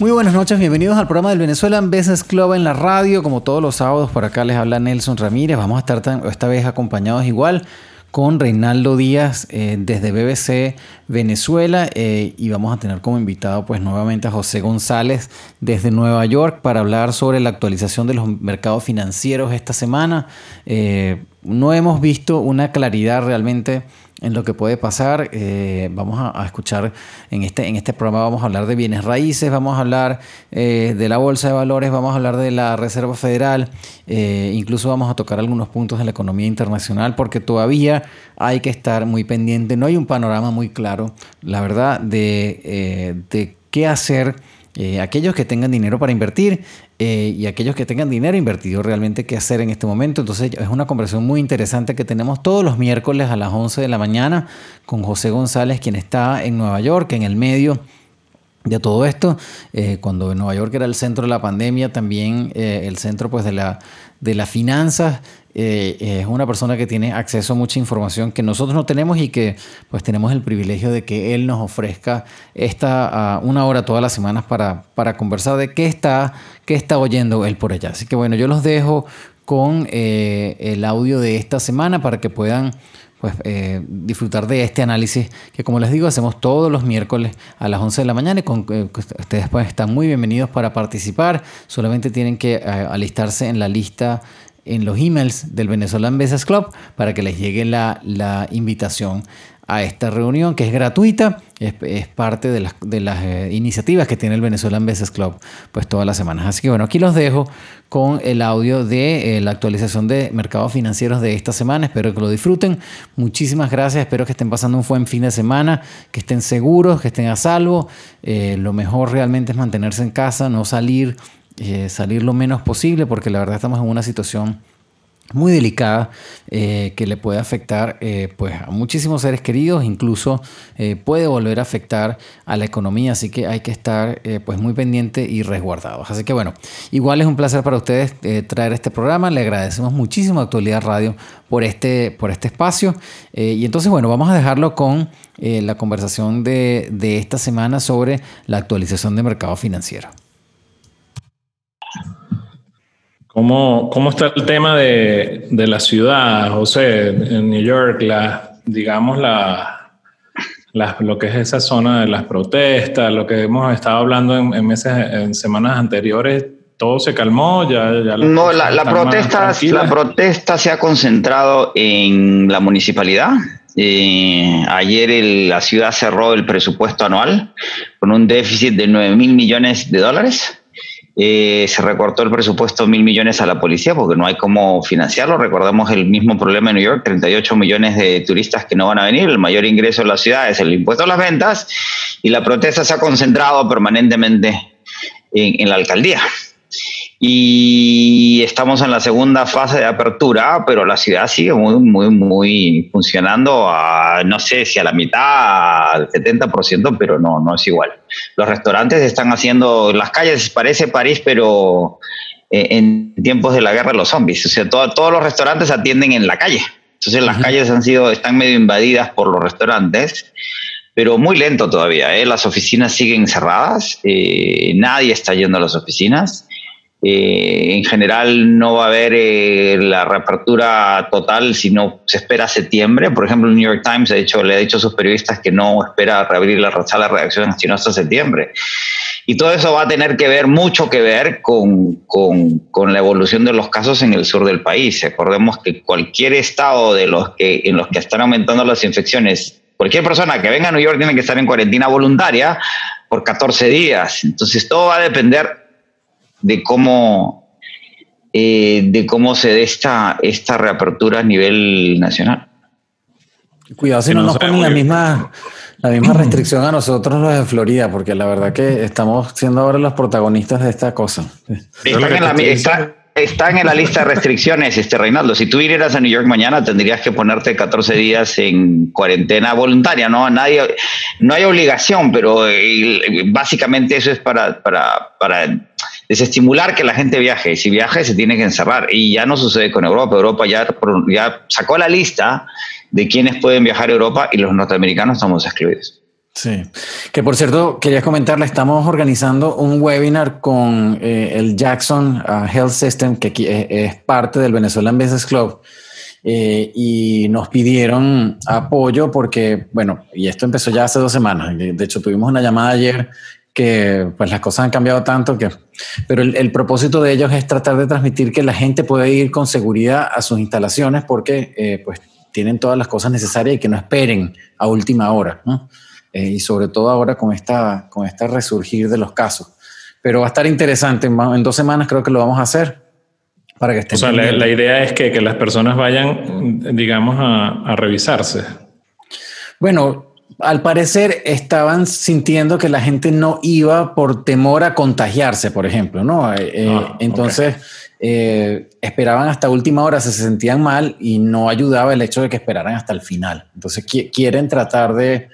Muy buenas noches, bienvenidos al programa del Venezuelan Business Club en la radio. Como todos los sábados, por acá les habla Nelson Ramírez. Vamos a estar esta vez acompañados igual con Reinaldo Díaz eh, desde BBC Venezuela eh, y vamos a tener como invitado pues nuevamente a José González desde Nueva York para hablar sobre la actualización de los mercados financieros esta semana. Eh, no hemos visto una claridad realmente en lo que puede pasar. Eh, vamos a, escuchar en este, en este programa, vamos a hablar de bienes raíces, vamos a hablar eh, de la bolsa de valores, vamos a hablar de la Reserva Federal, eh, incluso vamos a tocar algunos puntos de la economía internacional, porque todavía hay que estar muy pendiente. No hay un panorama muy claro, la verdad, de, de qué hacer aquellos que tengan dinero para invertir eh, y aquellos que tengan dinero invertido realmente qué hacer en este momento. Entonces es una conversación muy interesante que tenemos todos los miércoles a las 11 de la mañana con José González, quien está en Nueva York, en el medio de todo esto, eh, cuando Nueva York era el centro de la pandemia, también el centro pues de la de las finanzas eh, es una persona que tiene acceso a mucha información que nosotros no tenemos y que pues tenemos el privilegio de que él nos ofrezca esta uh, una hora todas las semanas para, para conversar de qué está, qué está oyendo él por allá. Así que bueno, yo los dejo con eh, el audio de esta semana para que puedan pues, eh, disfrutar de este análisis que como les digo hacemos todos los miércoles a las 11 de la mañana y con, eh, ustedes pues, están muy bienvenidos para participar. Solamente tienen que alistarse en la lista en los emails del Venezuelan Business Club para que les llegue la, la invitación a esta reunión que es gratuita, es, parte de las, de las eh, iniciativas que tiene el Venezuelan Business Club pues todas las semanas. Así que bueno, aquí los dejo con el audio de eh, la actualización de mercados financieros de esta semana. Espero que lo disfruten. Muchísimas gracias. Espero que estén pasando un buen fin de semana, que estén seguros, que estén a salvo. Eh, lo mejor realmente es mantenerse en casa, no salir, salir lo menos posible, porque la verdad estamos en una situación muy delicada eh, que le puede afectar eh, pues a muchísimos seres queridos incluso eh, puede volver a afectar a la economía así que hay que estar pues muy pendiente y resguardados. Así que bueno igual es un placer para ustedes traer este programa. Le agradecemos muchísimo a Actualidad Radio por este por este espacio. Y entonces bueno vamos a dejarlo con la conversación de, de esta semana sobre la actualización de mercado financiero ¿Cómo, ¿Cómo, está el tema de, de, la ciudad, José, en New York, la, digamos, la, lo que es esa zona de las protestas, lo que hemos estado hablando en, meses, en semanas anteriores? ¿Todo se calmó? ¿Ya, ya no, la, la protesta, la protesta se ha concentrado en la municipalidad. Eh, ayer la ciudad cerró el presupuesto anual con un déficit de 9 mil millones de dólares. Eh, se recortó el presupuesto mil millones a la policía porque no hay cómo financiarlo. Recordemos el mismo problema en New York, 38 millones de turistas que no van a venir. El mayor ingreso de la ciudad es el impuesto a las ventas y la protesta se ha concentrado permanentemente en la alcaldía y estamos en la segunda fase de apertura, pero la ciudad sigue muy, muy, muy funcionando a, no sé si a la mitad, al 70%, pero no, no es igual. Los restaurantes están haciendo, las calles parece París, pero eh, en tiempos de la guerra de los zombies, o sea, todos los restaurantes atienden en la calle. Entonces las calles han sido, están medio invadidas por los restaurantes pero muy lento todavía. ¿eh? Las oficinas siguen cerradas, eh, nadie está yendo a las oficinas. Eh, en general no va a haber eh, la reapertura total si no se espera septiembre. Por ejemplo, el New York Times ha dicho, le ha dicho a sus periodistas que no espera reabrir la sala de redacción sino hasta septiembre. Y todo eso va a tener que ver, mucho que ver con, con, con, la evolución de los casos en el sur del país. Recordemos que cualquier estado de los que, en los que están aumentando las infecciones, cualquier persona que venga a New York tiene que estar en cuarentena voluntaria por 14 días. Entonces todo va a depender de cómo, eh, de cómo se dé esta, esta reapertura a nivel nacional. Cuidado si no, nos ponen la misma, la misma restricción a nosotros los de Florida, porque la verdad que estamos siendo ahora los protagonistas de esta cosa. Están en, la, están en la lista de restricciones, este Reinaldo. Si tú vinieras a New York mañana, tendrías que ponerte 14 días en cuarentena voluntaria, ¿no? Nadie, no hay obligación, pero básicamente eso es para, para, para desestimular que la gente viaje. Si viaje, se tiene que encerrar. Y ya no sucede con Europa. Europa ya, sacó la lista de quienes pueden viajar a Europa y los norteamericanos estamos excluidos. Sí, que por cierto, quería comentarle, estamos organizando un webinar con eh, el Jackson uh, Health System, que es, parte del Venezuelan Business Club, eh, y nos pidieron apoyo porque, bueno, y esto empezó ya hace dos semanas, de hecho tuvimos una llamada ayer que pues las cosas han cambiado tanto que, pero el, el propósito de ellos es tratar de transmitir que la gente puede ir con seguridad a sus instalaciones porque eh, pues tienen todas las cosas necesarias y que no esperen a última hora, ¿no? Eh, y sobre todo ahora con esta, con esta resurgir de los casos. Pero va a estar interesante, en dos semanas creo que lo vamos a hacer. Para que estén o sea, la, la, idea es que, que, las personas vayan, digamos, a, a revisarse. Bueno, al parecer estaban sintiendo que la gente no iba por temor a contagiarse, por ejemplo, ¿no? Eh, eh ah, entonces okay. eh, esperaban hasta última hora, se sentían mal y no ayudaba el hecho de que esperaran hasta el final. Entonces qu quieren tratar de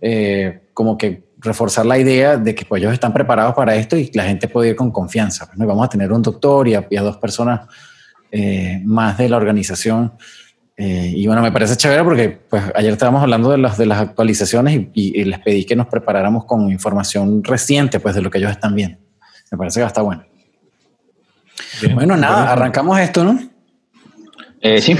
eh, como que reforzar la idea de que pues, ellos están preparados para esto y la gente puede ir con confianza. Pues, ¿no? Vamos a tener un doctor y a, y a dos personas más de la organización. Eh, y bueno, me parece chévere porque pues, ayer estábamos hablando de las, de las actualizaciones y, y, y, les pedí que nos preparáramos con información reciente pues, de lo que ellos están viendo. Me parece que está bueno. Bien, bueno, nada, arrancamos esto, ¿no? Eh, sí.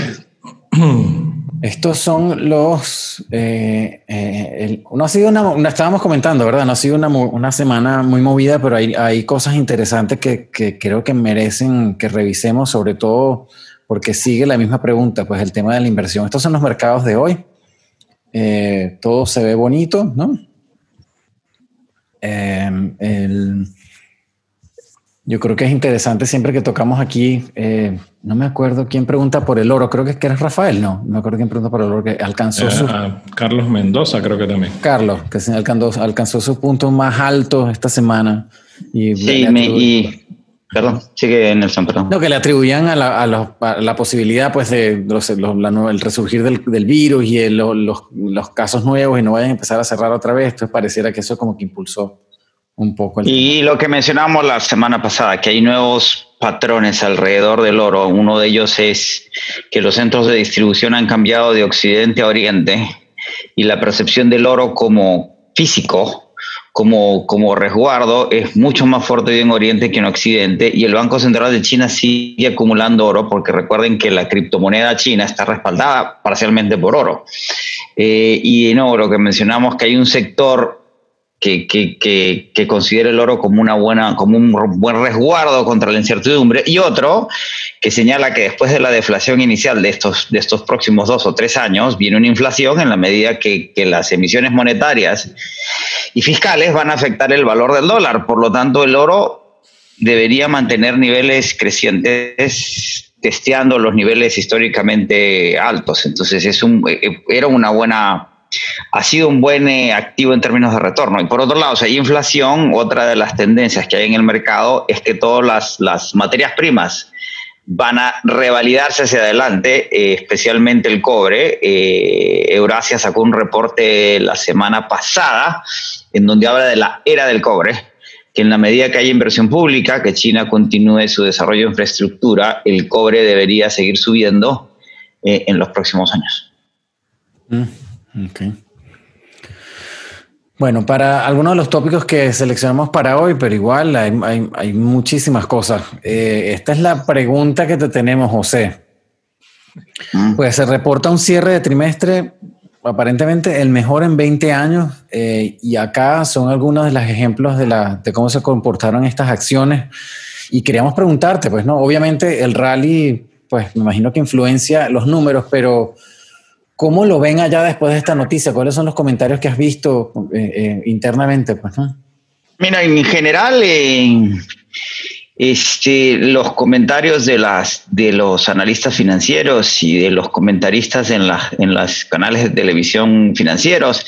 Estos son los. Eh, eh, el, no ha sido una, una, Estábamos comentando, ¿verdad? No ha sido una, una semana muy movida, pero hay, hay cosas interesantes que, que, creo que merecen que revisemos, sobre todo porque sigue la misma pregunta, pues el tema de la inversión. Estos son los mercados de hoy. Eh, todo se ve bonito, ¿no? Eh, el, yo creo que es interesante siempre que tocamos aquí, eh, no me acuerdo quién pregunta por el oro, creo que es que eres Rafael, no, no me acuerdo quién pregunta por el oro, que alcanzó eh, su... Carlos Mendoza creo que también. Carlos, que se alcanzó, alcanzó su punto más alto esta semana. Y sí, me, y, perdón, sigue Nelson, perdón. No, que le atribuían a la, a la, a la posibilidad pues de los, los, la, el resurgir del, del virus y el, los, los casos nuevos y no vayan a empezar a cerrar otra vez, entonces pareciera que eso como que impulsó un poco. y tema. lo que mencionamos la semana pasada, que hay nuevos patrones alrededor del oro. Uno de ellos es que los centros de distribución han cambiado de occidente a oriente y la percepción del oro como físico, como, como resguardo, es mucho más fuerte en Oriente que en Occidente. Y el Banco Central de China sigue acumulando oro porque recuerden que la criptomoneda china está respaldada parcialmente por oro. Eh, y no, lo que mencionamos que hay un sector que, que, que, que, considere el oro como, una buena, como un buen resguardo contra la incertidumbre, y otro que señala que después de la deflación inicial de estos, de estos próximos dos o tres años, viene una inflación en la medida que, las emisiones monetarias y fiscales van a afectar el valor del dólar. Por lo tanto, el oro debería mantener niveles crecientes testeando los niveles históricamente altos. Entonces, es un, era una buena ha sido un buen eh, activo en términos de retorno. Y por otro lado, si hay inflación, otra de las tendencias que hay en el mercado es que todas las, materias primas van a revalidarse hacia adelante, eh, especialmente el cobre. Eh, Eurasia sacó un reporte la semana pasada en donde habla de la era del cobre, que en la medida que haya inversión pública, que China continúe su desarrollo de infraestructura, el cobre debería seguir subiendo eh, en los próximos años. Mm. Okay. Bueno, para algunos de los tópicos que seleccionamos para hoy, pero igual hay, hay, hay muchísimas cosas. Eh, esta es la pregunta que te tenemos, José. Mm. Pues se reporta un cierre de trimestre aparentemente el mejor en 20 años eh, y acá son algunos de los ejemplos de, la, de cómo se comportaron estas acciones y queríamos preguntarte, pues no, obviamente el rally, pues me imagino que influencia los números, pero ¿Cómo lo ven allá después de esta noticia? ¿Cuáles son los comentarios que has visto eh, eh, internamente? Pues, ¿no? Mira, en general, eh, este, los comentarios de, las, de los analistas financieros y de los comentaristas en, la, en los canales de televisión financieros,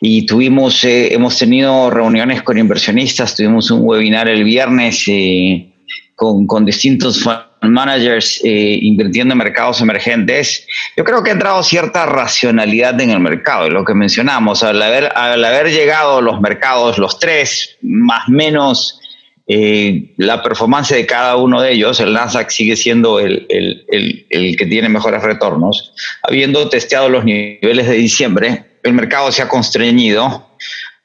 y tuvimos, eh, hemos tenido reuniones con inversionistas, tuvimos un webinar el viernes eh, con, con distintos managers eh, invirtiendo en mercados emergentes, yo creo que ha entrado cierta racionalidad en el mercado. Lo que mencionamos, al haber, al haber llegado los mercados, los tres, más menos eh, la performance de cada uno de ellos, el Nasdaq sigue siendo el, el, el, el, que tiene mejores retornos. Habiendo testeado los niveles de diciembre, el mercado se ha constreñido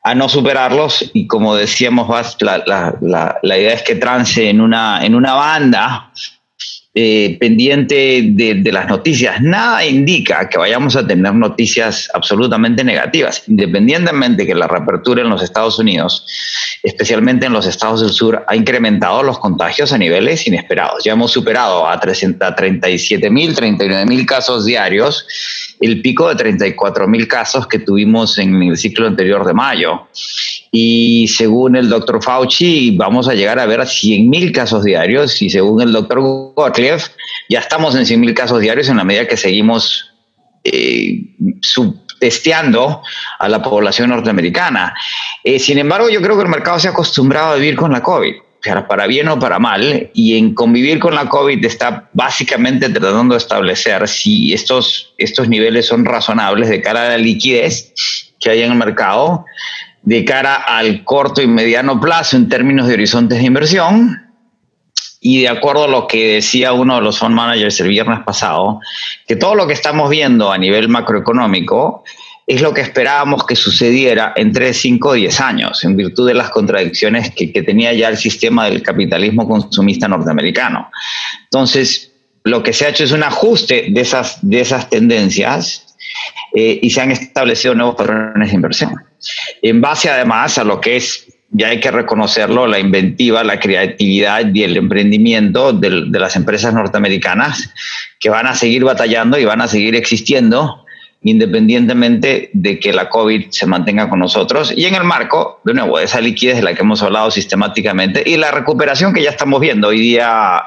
a no superarlos y como decíamos, la, la, la, idea es que trance en una, en una banda eh, pendiente de, las noticias. Nada indica que vayamos a tener noticias absolutamente negativas, independientemente que la reapertura en los Estados Unidos, especialmente en los estados del sur, ha incrementado los contagios a niveles inesperados. Ya hemos superado a, 337 mil, 39 mil casos diarios, el pico de 34 mil casos que tuvimos en el ciclo anterior de mayo. Y según el doctor Fauci, vamos a llegar a ver 100 mil casos diarios y según el doctor Gottlieb, ya estamos en 100.000 casos diarios en la medida que seguimos eh, testeando a la población norteamericana. Eh, sin embargo, yo creo que el mercado se ha acostumbrado a vivir con la COVID, para bien o para mal, y en convivir con la COVID está básicamente tratando de establecer si estos, estos niveles son razonables de cara a la liquidez que hay en el mercado, de cara al corto y mediano plazo en términos de horizontes de inversión, y de acuerdo a lo que decía uno de los fund managers el viernes pasado, que todo lo que estamos viendo a nivel macroeconómico es lo que esperábamos que sucediera entre 5 y 10 años, en virtud de las contradicciones que, tenía ya el sistema del capitalismo consumista norteamericano. Entonces, lo que se ha hecho es un ajuste de esas, de esas tendencias eh, y se han establecido nuevos patrones de inversión. En base además a lo que es ya hay que reconocerlo, la inventiva, la creatividad y el emprendimiento de, las empresas norteamericanas que van a seguir batallando y van a seguir existiendo independientemente de que la COVID se mantenga con nosotros y en el marco, de nuevo, de esa liquidez de la que hemos hablado sistemáticamente y la recuperación que ya estamos viendo hoy día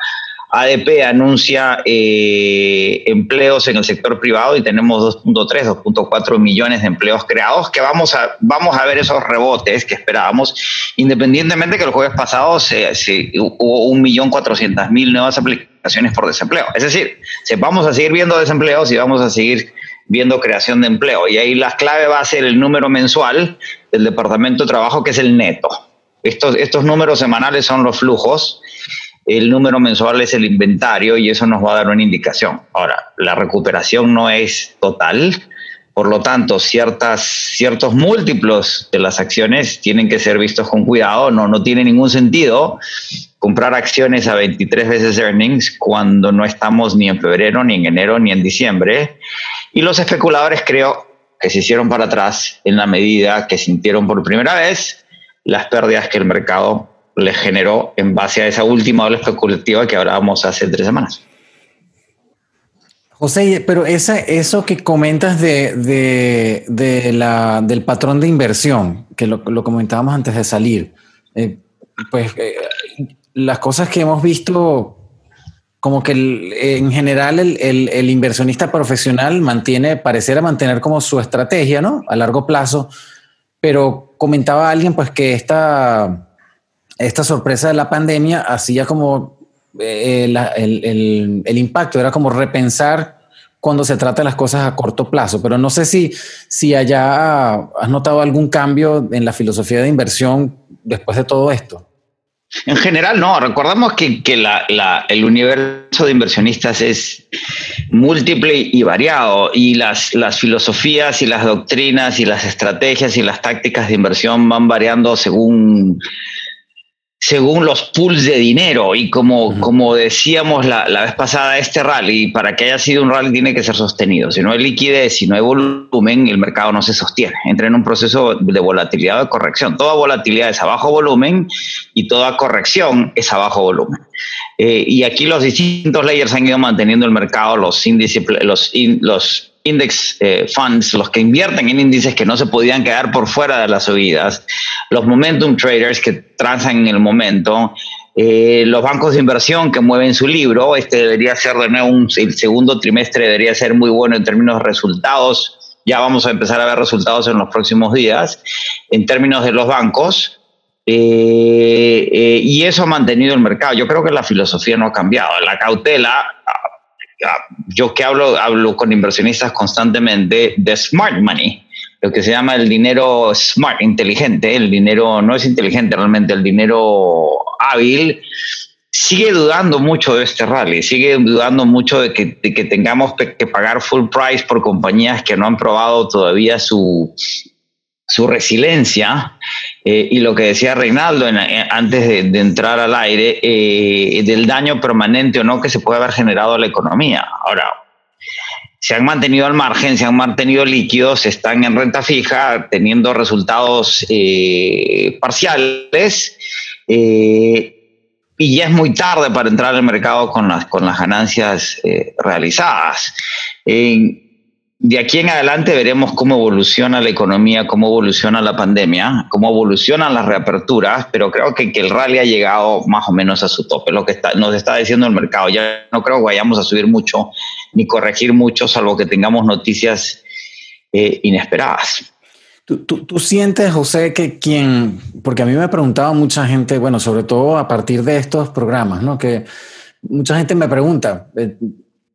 ADP anuncia eh, empleos en el sector privado y tenemos 2.3, 2.4 millones de empleos creados que vamos a, vamos a ver esos rebotes que esperábamos, independientemente que el jueves pasado se, se hubo 1.400.000 nuevas aplicaciones por desempleo. Es decir, se, vamos a seguir viendo desempleos y vamos a seguir viendo creación de empleo. Y ahí la clave va a ser el número mensual del Departamento de Trabajo, que es el neto. Estos, estos números semanales son los flujos el número mensual es el inventario y eso nos va a dar una indicación. Ahora, la recuperación no es total, por lo tanto, ciertas, ciertos múltiplos de las acciones tienen que ser vistos con cuidado. No, no tiene ningún sentido comprar acciones a 23 veces earnings cuando no estamos ni en febrero, ni en enero, ni en diciembre. Y los especuladores creo que se hicieron para atrás en la medida que sintieron por primera vez las pérdidas que el mercado le generó en base a esa última ola especulativa que hablábamos hace tres semanas. José, pero esa, eso que comentas de, de, la, del patrón de inversión, que lo, lo comentábamos antes de salir, eh, pues eh, las cosas que hemos visto, como que en general el, el, el, inversionista profesional mantiene, pareciera mantener como su estrategia, ¿no? A largo plazo, pero comentaba alguien pues que esta esta sorpresa de la pandemia hacía como eh, el, impacto, era como repensar cuando se trata de las cosas a corto plazo, pero no sé si, si allá has notado algún cambio en la filosofía de inversión después de todo esto. En general, no. Recordamos que, el universo de inversionistas es múltiple y variado y las, las filosofías y las doctrinas y las estrategias y las tácticas de inversión van variando según según los pools de dinero. Y como, como decíamos la, la, vez pasada, este rally, para que haya sido un rally, tiene que ser sostenido. Si no hay liquidez, si no hay volumen, el mercado no se sostiene. Entra en un proceso de volatilidad o de corrección. Toda volatilidad es a bajo volumen y toda corrección es a bajo volumen. Eh, y aquí los distintos layers han ido manteniendo el mercado, los índices, los, los index eh, funds, los que invierten en índices que no se podían quedar por fuera de las subidas, los momentum traders que transan en el momento, eh, los bancos de inversión que mueven su libro, este debería ser de nuevo un, el segundo trimestre debería ser muy bueno en términos de resultados, ya vamos a empezar a ver resultados en los próximos días, en términos de los bancos, eh, y eso ha mantenido el mercado. Yo creo que la filosofía no ha cambiado. La cautela yo que hablo, hablo con inversionistas constantemente de smart money, lo que se llama el dinero smart, inteligente, el dinero no es inteligente realmente, el dinero hábil, sigue dudando mucho de este rally, sigue dudando mucho de que, de que tengamos que pagar full price por compañías que no han probado todavía su, su resiliencia eh, y lo que decía Reinaldo antes de, entrar al aire, eh, del daño permanente o no que se puede haber generado a la economía. Ahora, se han mantenido al margen, se han mantenido líquidos, están en renta fija, teniendo resultados eh, parciales. y ya es muy tarde para entrar al mercado con las, con las ganancias realizadas de aquí en adelante veremos cómo evoluciona la economía, cómo evoluciona la pandemia, cómo evolucionan las reaperturas, pero creo que, el rally ha llegado más o menos a su tope, lo que nos está diciendo el mercado. Ya no creo que vayamos a subir mucho ni corregir mucho, salvo que tengamos noticias eh, inesperadas. ¿Tú, ¿Tú, sientes, José, que quien, porque a mí me ha preguntado mucha gente, bueno, sobre todo a partir de estos programas, ¿no? Que mucha gente me pregunta, eh,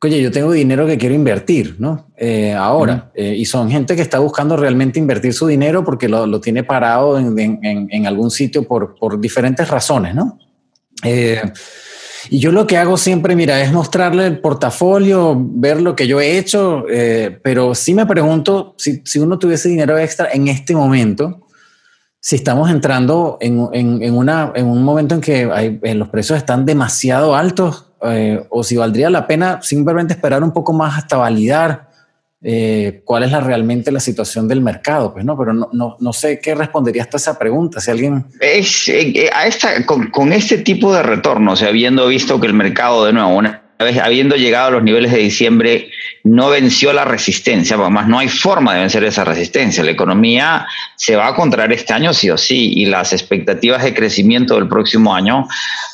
oye, yo tengo dinero que quiero invertir, ¿no? Eh, ahora, eh, y son gente que está buscando realmente invertir su dinero porque lo, tiene parado en, algún sitio por, diferentes razones, ¿no? Eh, y yo lo que hago siempre, mira, es mostrarle el portafolio, ver lo que yo he hecho, pero sí me pregunto si, uno tuviese dinero extra en este momento, si estamos entrando en, una, en un momento en que los precios están demasiado altos eh, o si valdría la pena simplemente esperar un poco más hasta validar eh, cuál es la, realmente la situación del mercado, pues no, pero no, no, no sé qué respondería hasta esa pregunta, si alguien... Es, eh, a esta, con, con, este tipo de retornos, habiendo visto que el mercado de nuevo, una habiendo llegado a los niveles de diciembre, no venció la resistencia, además no hay forma de vencer esa resistencia, la economía se va a contraer este año sí o sí, y las expectativas de crecimiento del próximo año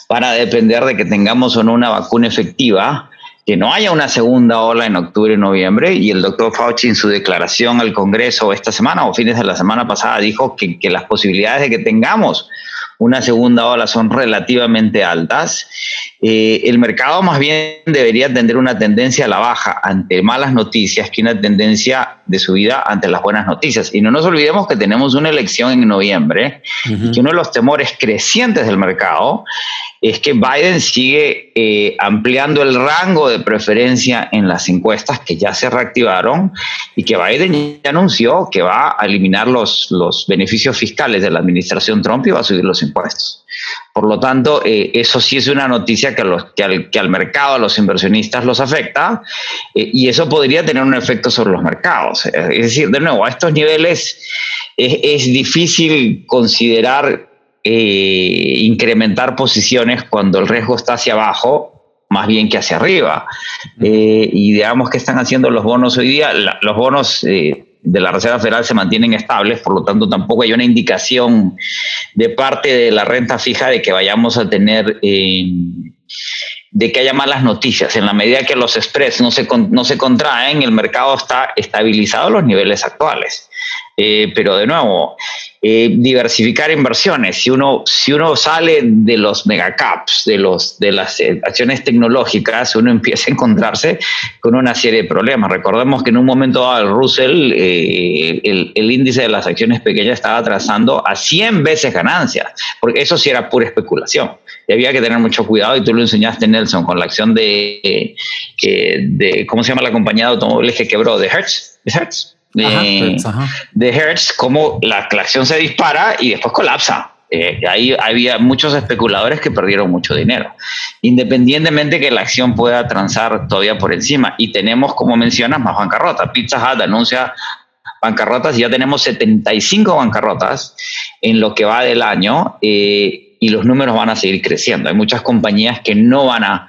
van a depender de que tengamos o no una vacuna efectiva, que no haya una segunda ola en octubre y noviembre. Y el doctor Fauci en su declaración al Congreso esta semana o fines de la semana pasada dijo que las posibilidades de que tengamos una segunda ola son relativamente altas. Eh, el mercado más bien debería tener una tendencia a la baja ante malas noticias que una tendencia de subida ante las buenas noticias. Y no nos olvidemos que tenemos una elección en noviembre y que uno de los temores crecientes del mercado es que Biden sigue eh, ampliando el rango de preferencia en las encuestas que ya se reactivaron y que Biden ya anunció que va a eliminar los, los beneficios fiscales de la administración Trump y va a subir los impuestos. Por lo tanto, eh, eso sí es una noticia que, los, que, al, que, al, mercado, a los inversionistas los afecta eh, y eso podría tener un efecto sobre los mercados. Es decir, de nuevo, a estos niveles es, es difícil considerar eh, incrementar posiciones cuando el riesgo está hacia abajo más bien que hacia arriba. Y digamos que están haciendo los bonos hoy día, los bonos de la Reserva Federal se mantienen estables, por lo tanto tampoco hay una indicación de parte de la renta fija de que vayamos a tener... de que haya malas noticias. En la medida que los spreads no se, no se contraen, el mercado está estabilizado a los niveles actuales. pero de nuevo, eh, diversificar inversiones. Si uno, si uno sale de los megacaps, de, de las eh, acciones tecnológicas, uno empieza a encontrarse con una serie de problemas. Recordemos que en un momento dado el Russell, eh, el, el, índice de las acciones pequeñas estaba trazando a 100 veces ganancias, porque eso sí era pura especulación. Y había que tener mucho cuidado y tú lo enseñaste, Nelson, con la acción de, de ¿cómo se llama la compañía de automóviles que quebró? ¿De Hertz? ¿De Hertz? De, Hertz, cómo la, acción se dispara y después colapsa. Eh, ahí había muchos especuladores que perdieron mucho dinero, independientemente que la acción pueda transar todavía por encima. Y tenemos, como mencionas, más bancarrotas. Pizza Hut anuncia bancarrotas y ya tenemos 75 bancarrotas en lo que va del año eh, y los números van a seguir creciendo. Hay muchas compañías que no van a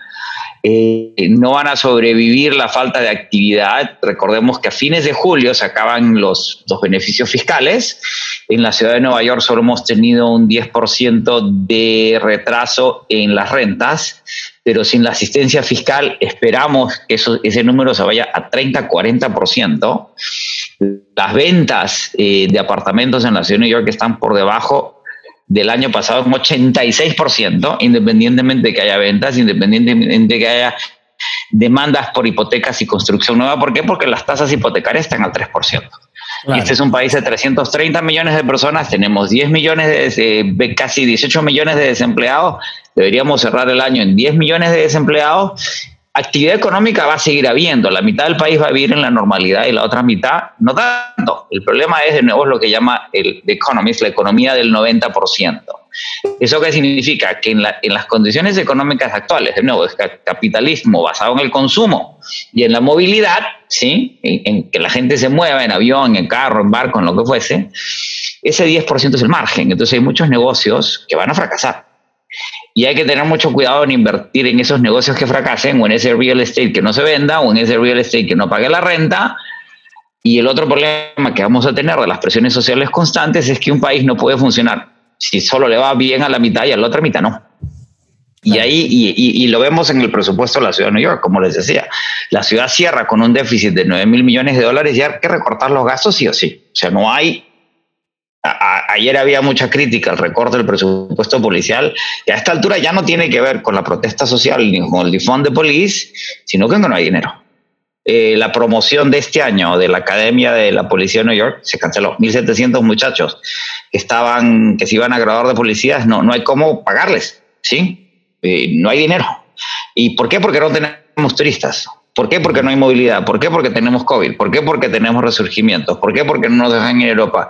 eh, no van a sobrevivir la falta de actividad. Recordemos que a fines de julio se acaban los, los beneficios fiscales. En la ciudad de Nueva York solo hemos tenido un 10% de retraso en las rentas, pero sin la asistencia fiscal esperamos que ese número se vaya a 30-40%. Las ventas eh, de apartamentos en la ciudad de Nueva York están por debajo del año pasado un 86%, independientemente de que haya ventas, independientemente de que haya demandas por hipotecas y construcción nueva. ¿Por qué? Porque las tasas hipotecarias están al 3%. Y este es un país de 330 millones de personas, tenemos 10 millones de, casi 18 millones de desempleados, deberíamos cerrar el año en 10 millones de desempleados actividad económica va a seguir habiendo. La mitad del país va a vivir en la normalidad y la otra mitad no tanto. El problema es, de nuevo, lo que llama el Economist, la economía del 90%. ¿Eso qué significa? Que en, las condiciones económicas actuales, de nuevo, es capitalismo basado en el consumo y en la movilidad, ¿sí? En, que la gente se mueva en avión, en carro, en barco, en lo que fuese, ese 10% es el margen. Entonces hay muchos negocios que van a fracasar. Y hay que tener mucho cuidado en invertir en esos negocios que fracasen o en ese real estate que no se venda o en ese real estate que no pague la renta. Y el otro problema que vamos a tener de las presiones sociales constantes es que un país no puede funcionar si solo le va bien a la mitad y a la otra mitad no. Y ahí, y, y, lo vemos en el presupuesto de la ciudad de New York, como les decía. La ciudad cierra con un déficit de 9 mil millones de dólares y hay que recortar los gastos sí o sí. O sea, no hay. Ayer había mucha crítica al recorte del presupuesto policial y a esta altura ya no tiene que ver con la protesta social ni con el defund de police, sino que no hay dinero. Eh, la promoción de este año de la Academia de la Policía de New York se canceló. 1.700 muchachos que estaban, que se iban a graduar de policías, no, no hay cómo pagarles, ¿sí? Eh, no hay dinero. ¿Y por qué? Porque no tenemos turistas. ¿Por qué? Porque no hay movilidad. ¿Por qué? Porque tenemos COVID. ¿Por qué? Porque tenemos resurgimientos. ¿Por qué? Porque no nos dejan en Europa.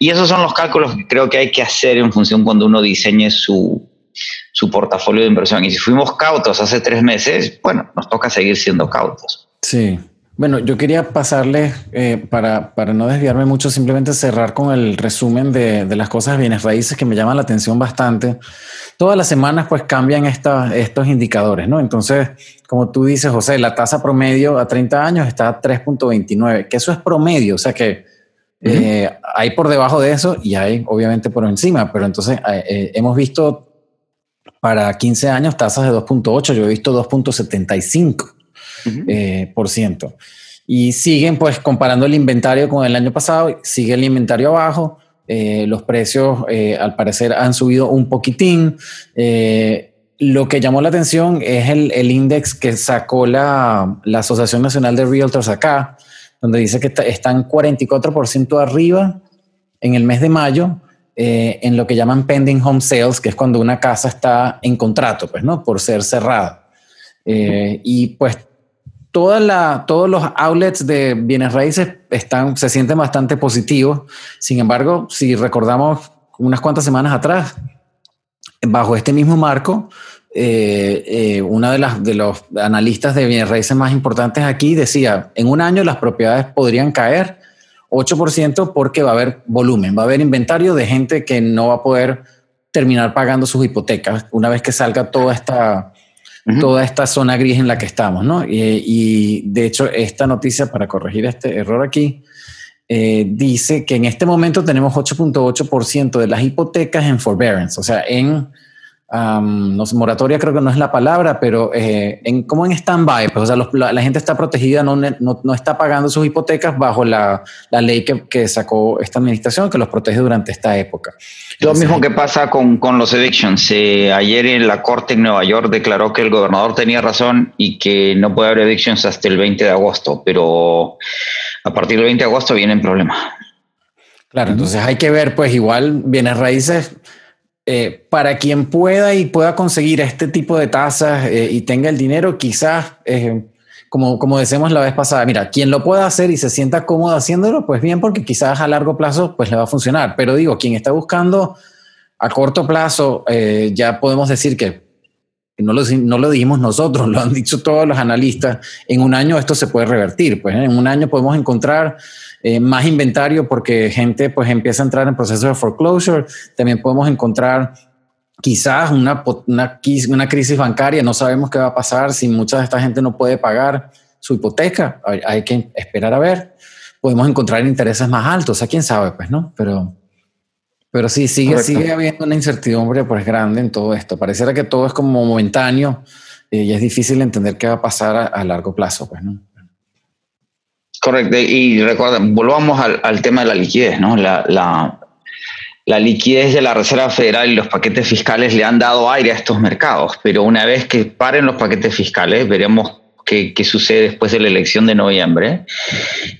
Y esos son los cálculos que creo que hay que hacer en función cuando uno diseñe su, su portafolio de inversión. Y si fuimos cautos hace tres meses, bueno, nos toca seguir siendo cautos. Sí. Bueno, yo quería pasarle, eh, para, para, no desviarme mucho, simplemente cerrar con el resumen de, de, las cosas bienes raíces que me llaman la atención bastante. Todas las semanas pues cambian estos indicadores, ¿no? Entonces, como tú dices, José, la tasa promedio a 30 años está a 3.29, que eso es promedio, o sea que eh, hay por debajo de eso y hay obviamente por encima, pero entonces eh, hemos visto para 15 años tasas de 2.8, yo he visto 2.75 eh, por ciento. Y siguen pues comparando el inventario con el año pasado, sigue el inventario abajo, eh, los precios eh, al parecer han subido un poquitín. lo que llamó la atención es el, el index que sacó la, la, Asociación Nacional de Realtors acá, donde dice que están 44% arriba en el mes de mayo en lo que llaman pending home sales, que es cuando una casa está en contrato, pues, ¿no? Por ser cerrada. y pues todos los outlets de bienes raíces están, se sienten bastante positivos. Sin embargo, si recordamos unas cuantas semanas atrás, bajo este mismo marco, eh, eh, una de las de los analistas de bienes raíces más importantes aquí decía, en un año las propiedades podrían caer 8% porque va a haber volumen, va a haber inventario de gente que no va a poder terminar pagando sus hipotecas una vez que salga toda esta toda esta zona gris en la que estamos, ¿no? Y, de hecho, esta noticia, para corregir este error aquí, eh, dice que en este momento tenemos 8.8% de las hipotecas en forbearance, o sea, en no moratoria creo que no es la palabra, pero eh, en, como en stand-by, pues, o sea, la, gente está protegida, no, no, está pagando sus hipotecas bajo la, la ley que, que, sacó esta administración que los protege durante esta época. Lo mismo que pasa con, con los evictions. Eh, ayer en la Corte en Nueva York declaró que el gobernador tenía razón y que no puede haber evictions hasta el 20 de agosto, pero a partir del 20 de agosto vienen problemas. Claro, entonces hay que ver, pues igual bienes raíces eh, para quien pueda y pueda conseguir este tipo de tasas eh, y tenga el dinero, quizás, eh, como, como decimos la vez pasada, mira, quien lo pueda hacer y se sienta cómodo haciéndolo, pues bien, porque quizás a largo plazo pues le va a funcionar. Pero digo, quien está buscando a corto plazo, ya podemos decir que no lo, no lo dijimos nosotros, lo han dicho todos los analistas, en un año esto se puede revertir, pues en un año podemos encontrar eh, más inventario porque gente pues empieza a entrar en procesos de foreclosure. También podemos encontrar quizás una, una, una, crisis bancaria. No sabemos qué va a pasar si mucha de esta gente no puede pagar su hipoteca. Hay, que esperar a ver. Podemos encontrar intereses más altos. A quién sabe, pues, ¿no? Pero, pero sí, sigue, sigue habiendo una incertidumbre pues grande en todo esto. Pareciera que todo es como momentáneo eh, y es difícil entender qué va a pasar a, a largo plazo, pues, ¿no? Correcto. Y recuerda, volvamos al, tema de la liquidez, ¿no? La, la, liquidez de la Reserva Federal y los paquetes fiscales le han dado aire a estos mercados, pero una vez que paren los paquetes fiscales, veremos qué, sucede después de la elección de noviembre.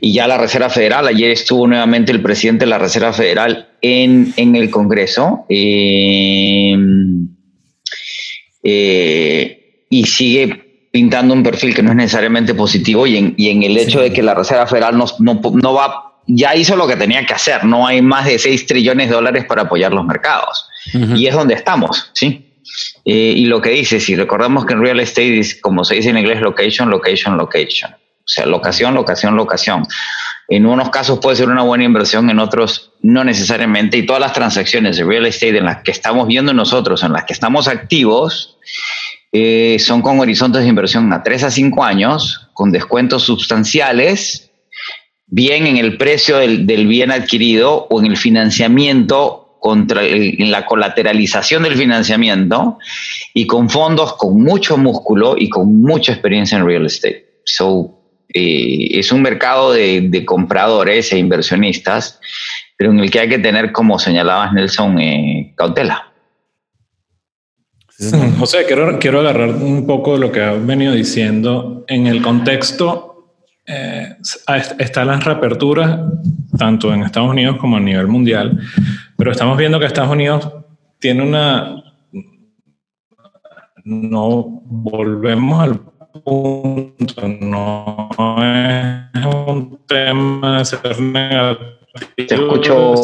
Y ya la Reserva Federal, ayer estuvo nuevamente el presidente de la Reserva Federal en, el Congreso. Eh, eh, y sigue pintando un perfil que no es necesariamente positivo y en, y en el hecho de que la Reserva Federal no, no, no, va, ya hizo lo que tenía que hacer, no hay más de 6 trillones de dólares para apoyar los mercados. Y es donde estamos, ¿sí? Eh, y lo que dice, si recordamos que en real estate es, como se dice en inglés, location, location, location. O sea, locación, locación, locación. En unos casos puede ser una buena inversión, en otros no necesariamente. Y todas las transacciones de real estate en las que estamos viendo nosotros, en las que estamos activos, eh, son con horizontes de inversión a 3 a 5 años, con descuentos sustanciales, bien en el precio del, bien adquirido o en el financiamiento contra en la colateralización del financiamiento y con fondos con mucho músculo y con mucha experiencia en real estate. So, eh, es un mercado de, compradores e inversionistas, pero en el que hay que tener, como señalabas Nelson, eh, cautela. José, quiero, quiero agarrar un poco de lo que has venido diciendo. En el contexto, eh, están las reaperturas, tanto en Estados Unidos como a nivel mundial, pero estamos viendo que Estados Unidos tiene una... No volvemos al punto, no es un tema de ser negativo. Te escucho.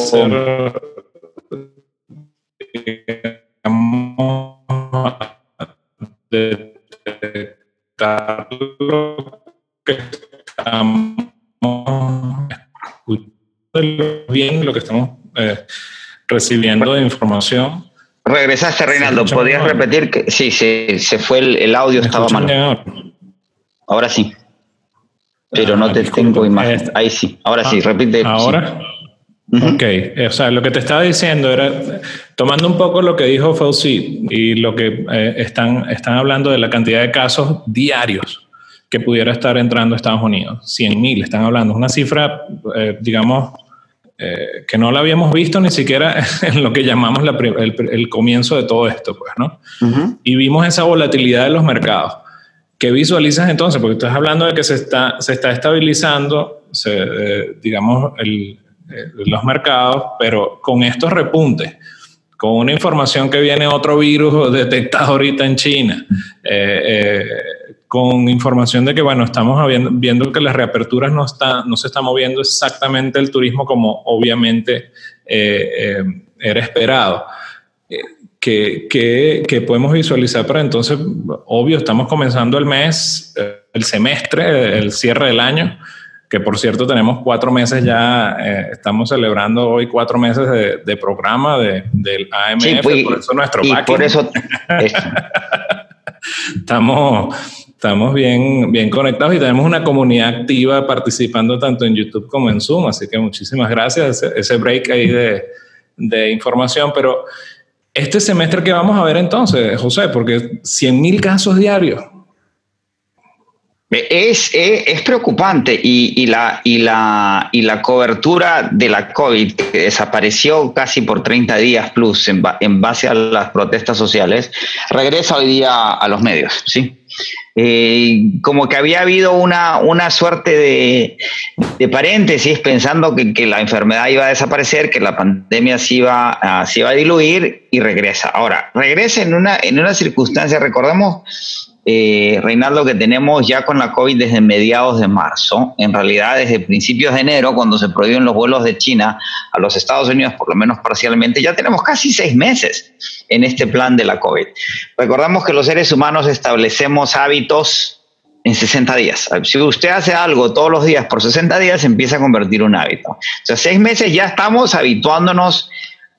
detectar lo que estamos escuchando bien, lo que estamos eh, recibiendo de información. Regresaste, Reinaldo. ¿Podrías repetir que sí, se, se fue el, audio, estaba mal. Ahora sí. Pero no ah, te tengo imagen. Ahí sí, ahora sí, ah, repite. Ahora. Ok, o sea, lo que te estaba diciendo era, tomando un poco lo que dijo Fauci y lo que eh, están, están hablando de la cantidad de casos diarios que pudiera estar entrando a Estados Unidos, 100 mil están hablando, es una cifra, eh, digamos, eh, que no la habíamos visto ni siquiera en lo que llamamos el, comienzo de todo esto, pues, ¿no? Y vimos esa volatilidad de los mercados. ¿Qué visualizas entonces? Porque estás hablando de que se está, se está estabilizando, se, digamos, el, eh, los mercados, pero con estos repuntes, con una información que viene otro virus detectado ahorita en China, eh, eh, con información de que, bueno, estamos viendo, que las reaperturas no, está, no se está moviendo exactamente el turismo como obviamente era esperado. Que, que, podemos visualizar para entonces, obvio, estamos comenzando el mes, el semestre, el cierre del año que por cierto tenemos cuatro meses ya, eh, estamos celebrando hoy cuatro meses de, programa de, del AMF, pues, por eso nuestro y por eso estamos, estamos bien, bien conectados y tenemos una comunidad activa participando tanto en YouTube como en Zoom, así que muchísimas gracias, ese, ese break ahí de, información, pero este semestre que vamos a ver entonces, José, porque 100 mil casos diarios, es, es, preocupante y, la, y, la, y la cobertura de la COVID, que desapareció casi por 30 días plus en base a las protestas sociales, regresa hoy día a los medios. ¿sí? Eh, como que había habido una, una suerte de, de paréntesis pensando que, que, la enfermedad iba a desaparecer, que la pandemia se iba, a diluir y regresa. Ahora, regresa en una, en una circunstancia, recordemos eh, Reinaldo, que tenemos ya con la COVID desde mediados de marzo, en realidad desde principios de enero, cuando se prohíben los vuelos de China a los Estados Unidos, por lo menos parcialmente, ya tenemos casi seis meses en este plan de la COVID. Recordamos que los seres humanos establecemos hábitos en 60 días. Si usted hace algo todos los días por 60 días, empieza a convertir un hábito. O sea, seis meses ya estamos habituándonos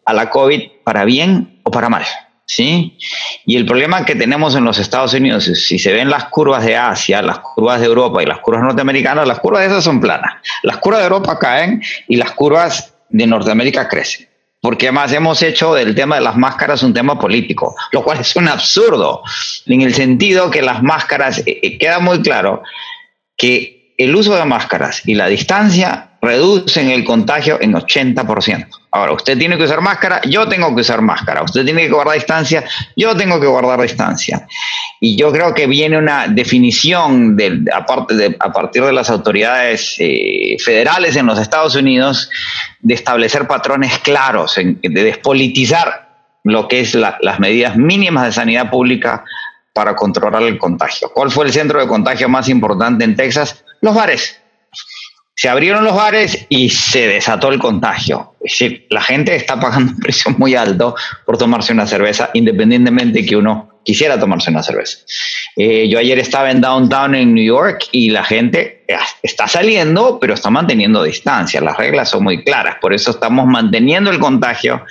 a la COVID para bien o para mal. ¿Sí? Y el problema que tenemos en los Estados Unidos si se ven las curvas de Asia, las curvas de Europa y las curvas norteamericanas, las curvas de esas son planas. Las curvas de Europa caen y las curvas de Norteamérica crecen. Porque además hemos hecho del tema de las máscaras un tema político, lo cual es un absurdo, en el sentido que las máscaras, eh, eh, queda muy claro que el uso de máscaras y la distancia reducen el contagio en 80%. Ahora, usted tiene que usar máscara, yo tengo que usar máscara. Usted tiene que guardar distancia, yo tengo que guardar distancia. Y yo creo que viene una definición de, aparte de, a partir de las autoridades eh, federales en los Estados Unidos de establecer patrones claros, de despolitizar lo que es las medidas mínimas de sanidad pública para controlar el contagio. ¿Cuál fue el centro de contagio más importante en Texas? Los bares. Se abrieron los bares y se desató el contagio. Es decir, la gente está pagando un precio muy alto por tomarse una cerveza, independientemente de que uno quisiera tomarse una cerveza. Eh, yo ayer estaba en downtown en New York y la gente está saliendo, pero está manteniendo distancia. Las reglas son muy claras, por eso estamos manteniendo el contagio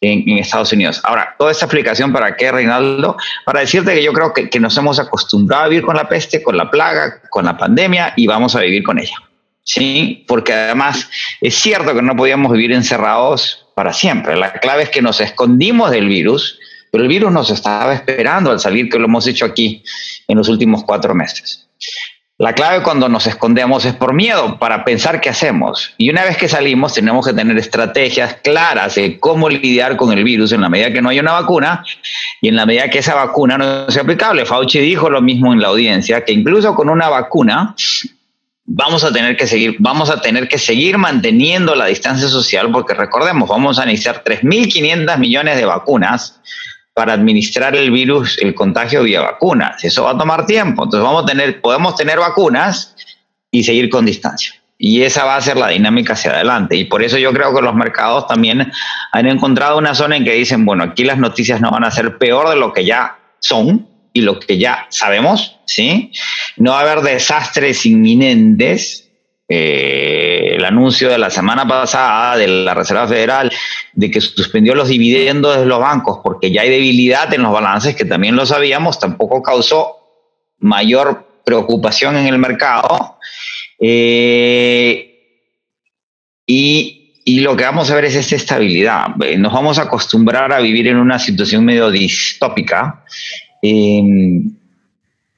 en, Estados Unidos. Ahora, toda esta explicación para qué, Reinaldo, para decirte que yo creo que, que nos hemos acostumbrado a vivir con la peste, con la plaga, con la pandemia y vamos a vivir con ella. Sí, porque además es cierto que no podíamos vivir encerrados para siempre. La clave es que nos escondimos del virus, pero el virus nos estaba esperando al salir, que lo hemos hecho aquí en los últimos cuatro meses. La clave cuando nos escondemos es por miedo, para pensar qué hacemos. Y una vez que salimos, tenemos que tener estrategias claras de cómo lidiar con el virus en la medida que no haya una vacuna y en la medida que esa vacuna no sea aplicable. Fauci dijo lo mismo en la audiencia, que incluso con una vacuna vamos a tener que seguir, vamos a tener que seguir manteniendo la distancia social porque recordemos, vamos a necesitar 3.500 millones de vacunas para administrar el virus, el contagio vía vacunas. Eso va a tomar tiempo. Entonces vamos a tener, podemos tener vacunas y seguir con distancia. Y esa va a ser la dinámica hacia adelante. Y por eso yo creo que los mercados también han encontrado una zona en que dicen, bueno, aquí las noticias no van a ser peor de lo que ya son y lo que ya sabemos, ¿sí? No va a haber desastres inminentes. Eh, el anuncio de la semana pasada de la Reserva Federal de que suspendió los dividendos de los bancos porque ya hay debilidad en los balances, que también lo sabíamos, tampoco causó mayor preocupación en el mercado. Eh, y, lo que vamos a ver es esta estabilidad. Nos vamos a acostumbrar a vivir en una situación medio distópica. Eh,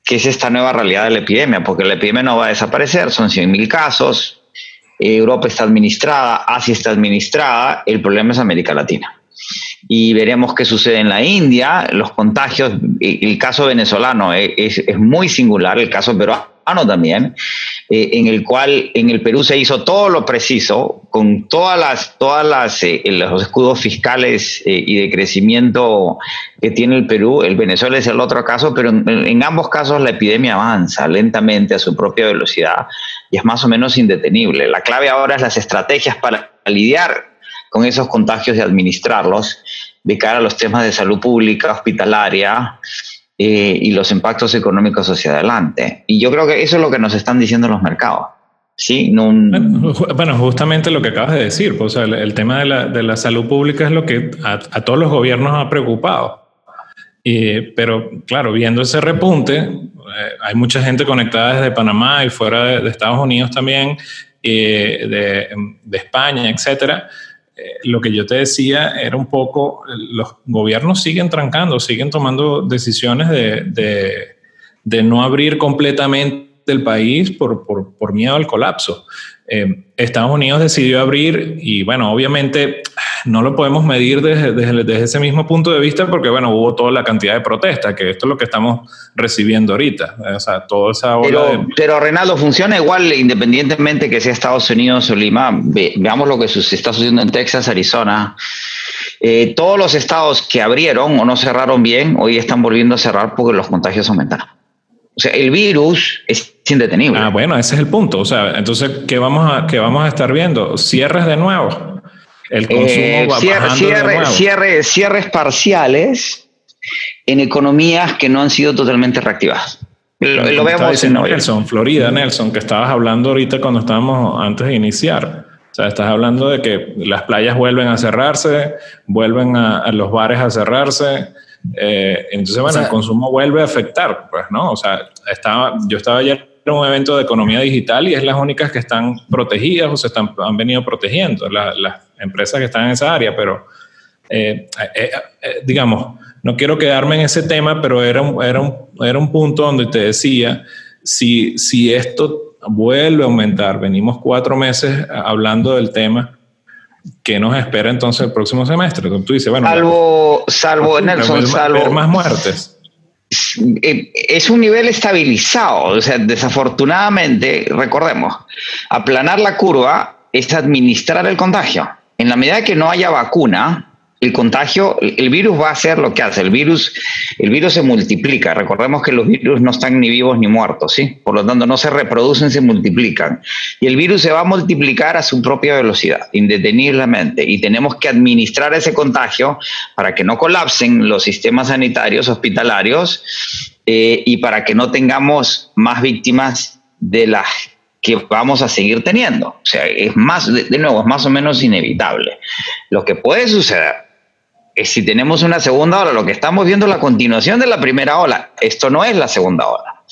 que es esta nueva realidad de la epidemia, porque la epidemia no va a desaparecer, son 100.000 casos, Europa está administrada, Asia está administrada, el problema es América Latina. Y veremos qué sucede en la India, los contagios, el caso venezolano es, es muy singular, el caso peruano también, eh, en el cual en el Perú se hizo todo lo preciso, con todas las, todas las, eh, los escudos fiscales eh, y de crecimiento que tiene el Perú. El Venezuela es el otro caso, pero en, ambos casos la epidemia avanza lentamente a su propia velocidad y es más o menos indetenible. La clave ahora es las estrategias para lidiar con esos contagios y administrarlos de cara a los temas de salud pública, hospitalaria, eh, y los impactos económicos hacia adelante. Y yo creo que eso es lo que nos están diciendo los mercados. Sí, no Bueno, justamente lo que acabas de decir, pues, el, tema de la, de la, salud pública es lo que a, todos los gobiernos ha preocupado. pero claro, viendo ese repunte, eh, hay mucha gente conectada desde Panamá y fuera de, Estados Unidos también, eh, de, de, España, etcétera, eh, lo que yo te decía era un poco, los gobiernos siguen trancando, siguen tomando decisiones de, de, no abrir completamente el país por, por, por miedo al colapso. Eh, Estados Unidos decidió abrir y bueno, obviamente no lo podemos medir desde, desde, ese mismo punto de vista porque bueno, hubo toda la cantidad de protestas, que esto es lo que estamos recibiendo ahorita. O sea, toda esa pero, pero Renaldo, funciona igual independientemente que sea Estados Unidos o Lima. veamos lo que se está sucediendo en Texas, Arizona. Eh, todos los estados que abrieron o no cerraron bien, hoy están volviendo a cerrar porque los contagios aumentaron. O sea, el virus es indetenible. Ah, bueno, ese es el punto. O sea, entonces, ¿qué vamos a, qué vamos a estar viendo? Cierres de nuevo. El consumo eh, va cierre, cierres parciales en economías que no han sido totalmente reactivadas. Lo, lo vemos en Nelson, Florida, Nelson, que estabas hablando ahorita cuando estábamos antes de iniciar. O sea, estás hablando de que las playas vuelven a cerrarse, vuelven a los bares a cerrarse, eh, entonces, bueno, el consumo vuelve a afectar, pues, ¿no? O sea, estaba, yo estaba ayer un evento de economía digital y es las únicas que están protegidas o se están, han venido protegiendo, las empresas que están en esa área, pero eh, eh, digamos, no quiero quedarme en ese tema, pero era un, era un, era un punto donde te decía, si, si esto vuelve a aumentar, venimos cuatro meses hablando del tema, ¿qué nos espera entonces el próximo semestre? Tú dices, bueno, salvo, salvo Nelson, salvo más muertes. Eh, es un nivel estabilizado, o sea, desafortunadamente, recordemos, aplanar la curva es administrar el contagio. En la medida que no haya vacuna, el contagio, el virus va a hacer lo que hace. El virus, el virus se multiplica. Recordemos que los virus no están ni vivos ni muertos, ¿sí? Por lo tanto, no se reproducen, se multiplican. Y el virus se va a multiplicar a su propia velocidad, indeteniblemente. Y tenemos que administrar ese contagio para que no colapsen los sistemas sanitarios hospitalarios eh, y para que no tengamos más víctimas de las que vamos a seguir teniendo. O sea, es más, de nuevo, es más o menos inevitable. Lo que puede suceder si tenemos una segunda ola, lo que estamos viendo es la continuación de la primera ola. Esto no es la segunda ola.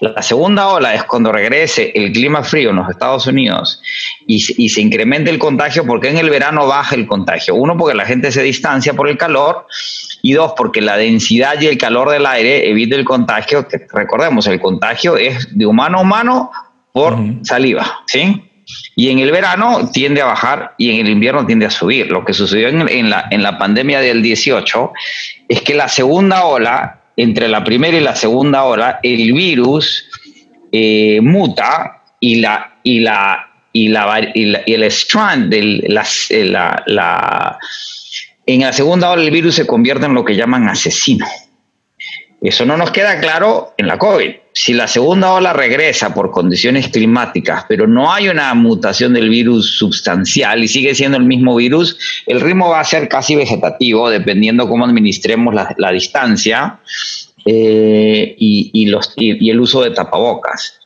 La segunda ola es cuando regrese el clima frío en los Estados Unidos y, y, se incremente el contagio, porque en el verano baja el contagio. Uno, porque la gente se distancia por el calor y dos, porque la densidad y el calor del aire evita el contagio. Que, recordemos, el contagio es de humano a humano por saliva, ¿sí? Y en el verano tiende a bajar y en el invierno tiende a subir. Lo que sucedió en, la, en la pandemia del 18 es que la segunda ola, entre la primera y la segunda ola, el virus eh, muta y la, y la y, la, y, el strand de eh, la, la, en la segunda ola el virus se convierte en lo que llaman asesino. Eso no nos queda claro en la COVID si la segunda ola regresa por condiciones climáticas, pero no hay una mutación del virus sustancial y sigue siendo el mismo virus, el ritmo va a ser casi vegetativo, dependiendo cómo administremos la, distancia eh, y, el uso de tapabocas.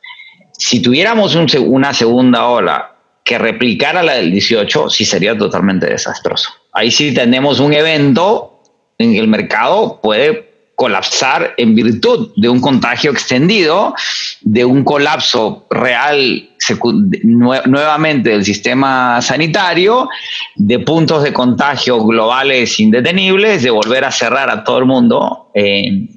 Si tuviéramos una segunda ola que replicara la del 18, sí sería totalmente desastroso. Ahí sí tenemos un evento en el mercado puede colapsar en virtud de un contagio extendido, de un colapso real nuevamente del sistema sanitario, de puntos de contagio globales indetenibles, de volver a cerrar a todo el mundo. Eh,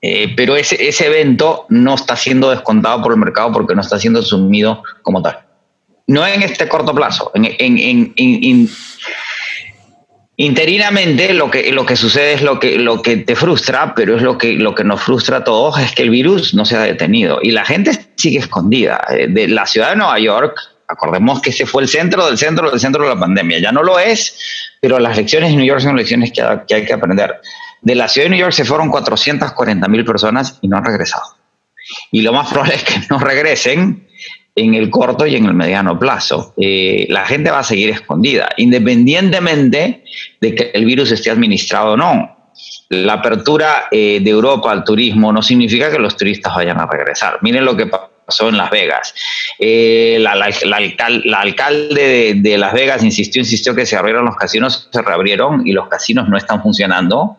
eh, pero ese, ese evento no está siendo descontado por el mercado porque no está siendo asumido como tal. No en este corto plazo, en, Interinamente lo que, lo que sucede es lo que, lo que te frustra, pero es lo que, lo que nos frustra a todos, es que el virus no se ha detenido y la gente sigue escondida. Eh, de la ciudad de Nueva York, acordemos que ese fue el centro del centro del centro de la pandemia. Ya no lo es, pero las lecciones de New York son lecciones que, que hay que aprender. De la ciudad de New York se fueron 440 mil personas y no han regresado. Y lo más probable es que no regresen en el corto y en el mediano plazo. Eh, la gente va a seguir escondida, independientemente de que el virus esté administrado o no. La apertura eh, de Europa al turismo no significa que los turistas vayan a regresar. Miren lo que pasó en Las Vegas. Eh, la, alcalde de, Las Vegas insistió, insistió que se abrieron los casinos, se reabrieron y los casinos no están funcionando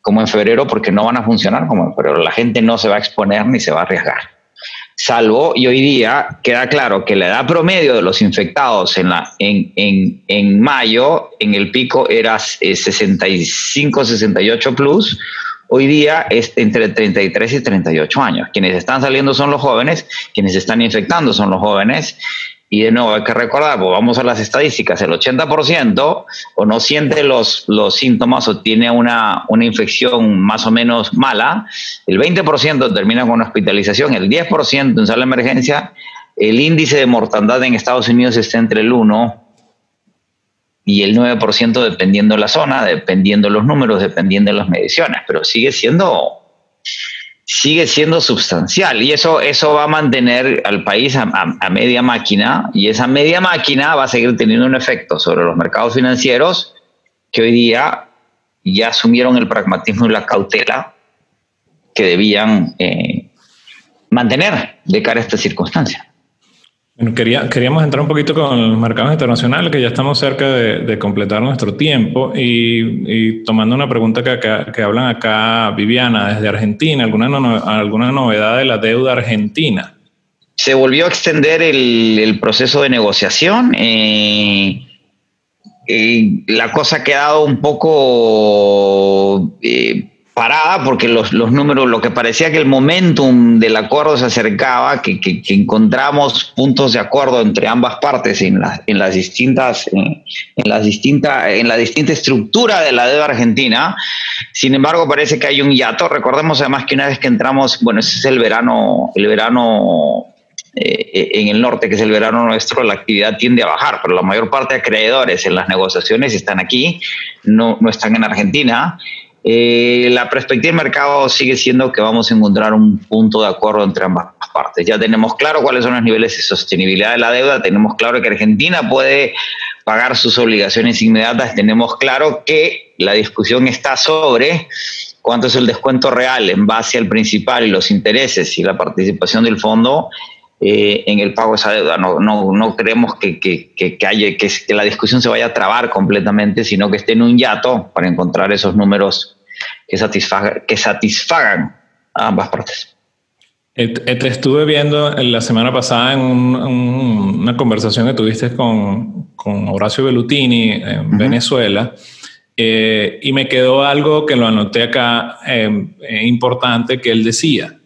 como en febrero porque no van a funcionar como en febrero. La gente no se va a exponer ni se va a arriesgar salvo y hoy día queda claro que la edad promedio de los infectados en, la, en, en, en mayo, en el pico era 65, 68 plus, hoy día es entre 33 y 38 años. Quienes están saliendo son los jóvenes, quienes están infectando son los jóvenes y de nuevo hay que recordar, pues vamos a las estadísticas, el 80% o no siente los, los síntomas o tiene una, una infección más o menos mala, el 20% termina con hospitalización, el 10% en sala de emergencia, el índice de mortandad en Estados Unidos está entre el 1 y el 9% dependiendo de la zona, dependiendo de los números, dependiendo de las mediciones, pero sigue siendo sigue siendo sustancial y eso, eso va a mantener al país a, media máquina y esa media máquina va a seguir teniendo un efecto sobre los mercados financieros que hoy día ya asumieron el pragmatismo y la cautela que debían eh, mantener de cara a esta circunstancia. Bueno, quería, queríamos entrar un poquito con los mercados internacionales, que ya estamos cerca de, completar nuestro tiempo, y, tomando una pregunta que, hablan acá, Viviana, desde Argentina, ¿alguna, alguna novedad de la deuda argentina? Se volvió a extender el, proceso de negociación. Eh, eh, la cosa ha quedado un poco... Eh, parada porque los, los, números, lo que parecía que el momentum del acuerdo se acercaba, que, que, encontramos puntos de acuerdo entre ambas partes en, en las distintas, en, las distintas, en la distinta estructura de la deuda argentina. Sin embargo, parece que hay un hiato. Recordemos además que una vez que entramos, bueno, ese es el verano, el verano eh, en el norte, que es el verano nuestro, la actividad tiende a bajar, pero la mayor parte de acreedores en las negociaciones están aquí, no, no están en Argentina. Eh, la perspectiva del mercado sigue siendo que vamos a encontrar un punto de acuerdo entre ambas partes. Ya tenemos claro cuáles son los niveles de sostenibilidad de la deuda, tenemos claro que Argentina puede pagar sus obligaciones inmediatas, tenemos claro que la discusión está sobre cuánto es el descuento real en base al principal y los intereses y la participación del fondo eh, en el pago de esa deuda. No, no, no creemos que, que, que, haya, que, la discusión se vaya a trabar completamente, sino que esté en un hiato para encontrar esos números que, que satisfagan a ambas partes. Te estuve viendo la semana pasada en una conversación que tuviste con, con Horacio Bellutini en Venezuela eh, y me quedó algo que lo anoté acá eh, importante que él decía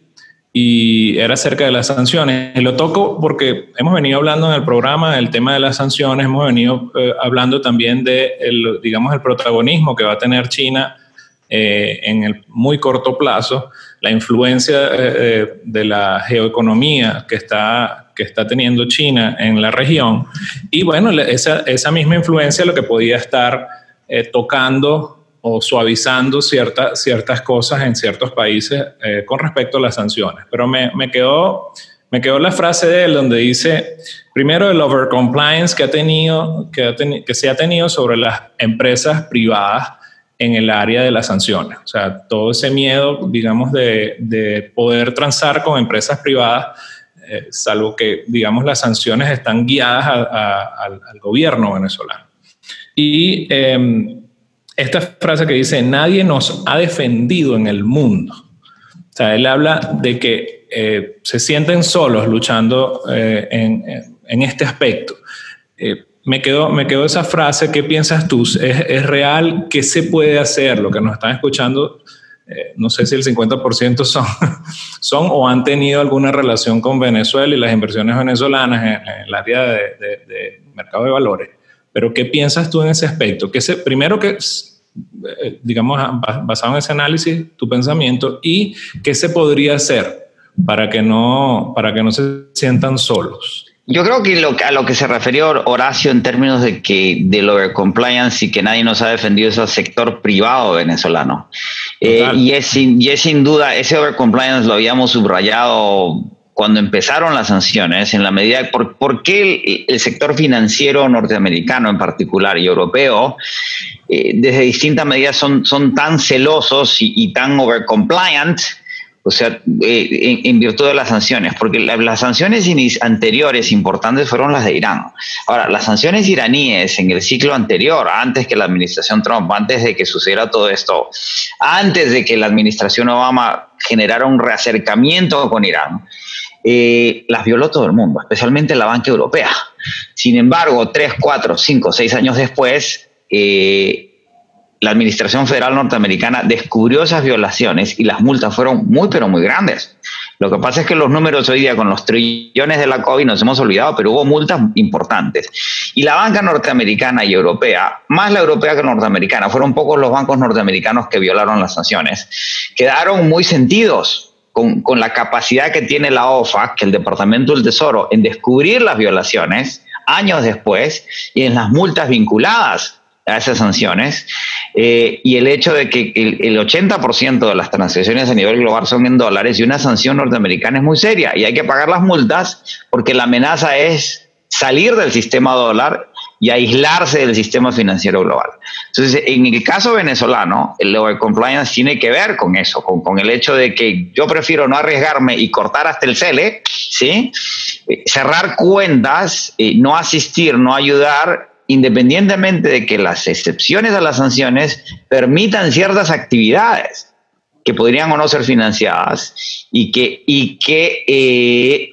y era acerca de las sanciones. Y lo toco porque hemos venido hablando en el programa del tema de las sanciones, hemos venido eh, hablando también de, el, digamos, el protagonismo que va a tener China en el muy corto plazo la influencia eh, eh, de la geoeconomía que está, que está teniendo China en la región. Y bueno, esa, esa misma influencia lo que podía estar eh, tocando o suavizando ciertas ciertas cosas en ciertos países con respecto a las sanciones. Pero me, me, quedó, me quedó la frase de él donde dice, primero el overcompliance que, ha tenido, que, que se ha tenido sobre las empresas privadas en el área de las sanciones. O sea, todo ese miedo, digamos, de, poder transar con empresas privadas, eh, salvo que, digamos, las sanciones están guiadas al, gobierno venezolano. Y em, esta frase que dice, nadie nos ha defendido en el mundo. O sea, él habla de que eh, se sienten solos luchando eh, en, en, este aspecto me quedó, me quedó esa frase, ¿qué piensas tú? ¿Es, ¿Es, real? ¿Qué se puede hacer? Lo que nos están escuchando, eh, no sé si el 50% son, son o han tenido alguna relación con Venezuela y las inversiones venezolanas en, el área de, mercado de valores. Pero ¿qué piensas tú en ese aspecto? Que se, primero que, eh, digamos, basado en ese análisis, tu pensamiento, y qué se podría hacer para que no, para que no se sientan solos. Yo creo que lo, a lo que se refirió Horacio en términos de que del overcompliance y que nadie nos ha defendido es el sector privado venezolano. Eh, y, es sin, y es sin duda, ese overcompliance lo habíamos subrayado cuando empezaron las sanciones, en la medida de por, por qué el, sector financiero norteamericano en particular y europeo, eh, desde distintas medidas son, son tan celosos y, y tan overcompliant o sea, eh, en, virtud de las sanciones, porque las sanciones anteriores importantes fueron las de Irán. Ahora, las sanciones iraníes en el ciclo anterior, antes que la administración Trump, antes de que sucediera todo esto, antes de que la administración Obama generara un reacercamiento con Irán, eh, las violó todo el mundo, especialmente la banca europea. Sin embargo, tres, cuatro, cinco, seis años después, eh, la Administración Federal Norteamericana descubrió esas violaciones y las multas fueron muy, pero muy grandes. Lo que pasa es que los números hoy día con los trillones de la COVID nos hemos olvidado, pero hubo multas importantes. Y la banca norteamericana y europea, más la europea que la norteamericana, fueron pocos los bancos norteamericanos que violaron las sanciones, quedaron muy sentidos con, con la capacidad que tiene la OFAC, que el Departamento del Tesoro, en descubrir las violaciones años después y en las multas vinculadas a esas sanciones eh, y el hecho de que el, 80% de las transacciones a nivel global son en dólares y una sanción norteamericana es muy seria y hay que pagar las multas porque la amenaza es salir del sistema dólar y aislarse del sistema financiero global. Entonces, en el caso venezolano, el compliance tiene que ver con eso, con, con, el hecho de que yo prefiero no arriesgarme y cortar hasta el CELE, ¿sí? Eh, cerrar cuentas, eh, no asistir, no ayudar independientemente de que las excepciones a las sanciones permitan ciertas actividades que podrían o no ser financiadas y que, y que, eh,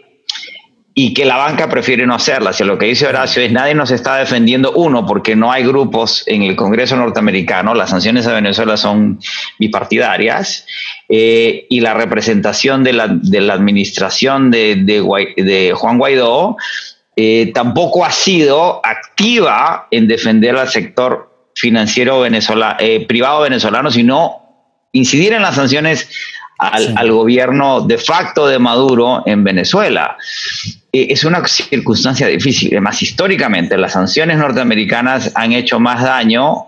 y que la banca prefiere no hacerlas. Y lo que dice Horacio es nadie nos está defendiendo, uno, porque no hay grupos en el Congreso norteamericano, las sanciones a Venezuela son bipartidarias, eh, y la representación de la, de la administración de, de, de Juan Guaidó eh, tampoco ha sido activa en defender al sector financiero venezolano, eh, privado venezolano, sino incidir en las sanciones al, gobierno de facto de Maduro en Venezuela. eh, es una circunstancia difícil. Además, históricamente las sanciones norteamericanas han hecho más daño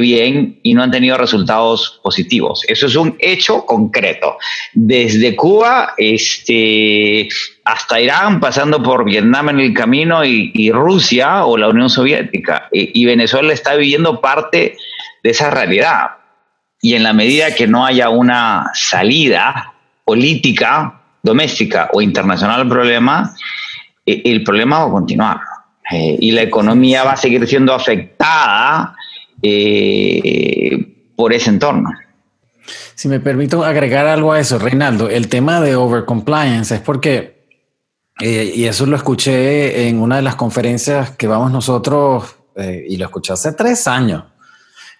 bien y no han tenido resultados positivos. Eso es un hecho concreto. Desde Cuba este, hasta Irán, pasando por Vietnam en el camino y, Rusia o la Unión Soviética. y Venezuela está viviendo parte de esa realidad. Y en la medida que no haya una salida política, doméstica o internacional al problema, eh, el problema va a continuar. Eh, y la economía va a seguir siendo afectada eh, por ese entorno. Si me permito agregar algo a eso, Reinaldo, el tema de overcompliance es porque, y eso lo escuché en una de las conferencias que vamos nosotros, y lo escuché hace tres años,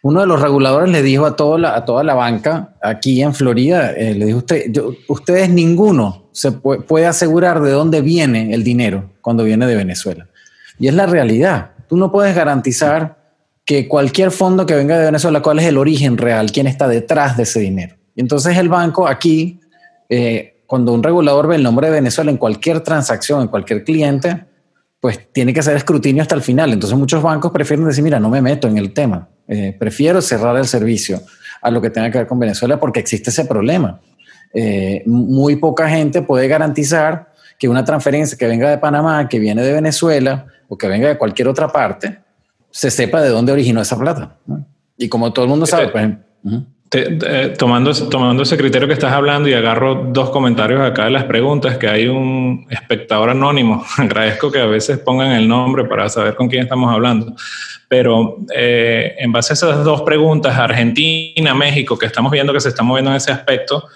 uno de los reguladores le dijo a, toda la, a toda la banca aquí en Florida, eh, le dijo usted, ustedes ninguno se puede, asegurar de dónde viene el dinero cuando viene de Venezuela. Y es la realidad. Tú no puedes garantizar que cualquier fondo que venga de Venezuela, cuál es el origen real, quién está detrás de ese dinero. Y entonces el banco aquí, eh, cuando un regulador ve el nombre de Venezuela en cualquier transacción, en cualquier cliente, pues tiene que hacer escrutinio hasta el final. Entonces muchos bancos prefieren decir, mira, no me meto en el tema. Eh, prefiero cerrar el servicio a lo que tenga que ver con Venezuela porque existe ese problema. Eh, muy poca gente puede garantizar que una transferencia que venga de Panamá, que viene de Venezuela o que venga de cualquier otra parte, se sepa de dónde originó esa plata. Y como todo el mundo sabe, pues, tomando, tomando ese criterio que estás hablando y agarro dos comentarios acá de las preguntas, que hay un espectador anónimo, agradezco que a veces pongan el nombre para saber con quién estamos hablando, pero eh, en base a esas dos preguntas, Argentina, México, que estamos viendo que se está moviendo en ese aspecto,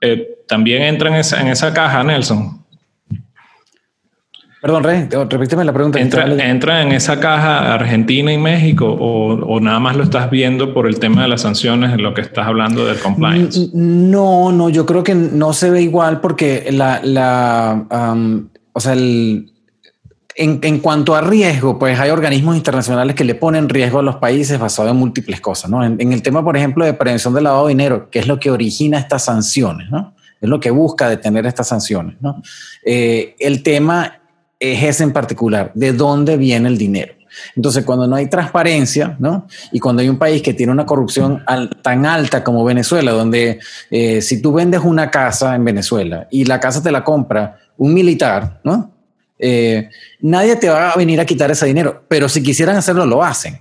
eh, también entra en esa, en esa caja, Nelson. Perdón, Rey, repíteme la pregunta. ¿Entra, en esa caja Argentina y México o, nada más lo estás viendo por el tema de las sanciones en lo que estás hablando del compliance? No, no, yo creo que no se ve igual porque la, la o sea, el, en, cuanto a riesgo, pues hay organismos internacionales que le ponen riesgo a los países basado en múltiples cosas, ¿no? En, el tema, por ejemplo, de prevención del lavado de dinero, que es lo que origina estas sanciones, ¿no? Es lo que busca detener estas sanciones, ¿no? Eh, el tema es ese en particular, de dónde viene el dinero. Entonces, cuando no hay transparencia, ¿no? Y cuando hay un país que tiene una corrupción tan alta como Venezuela, donde eh, si tú vendes una casa en Venezuela y la casa te la compra un militar, ¿no? Eh, nadie te va a venir a quitar ese dinero, pero si quisieran hacerlo, lo hacen.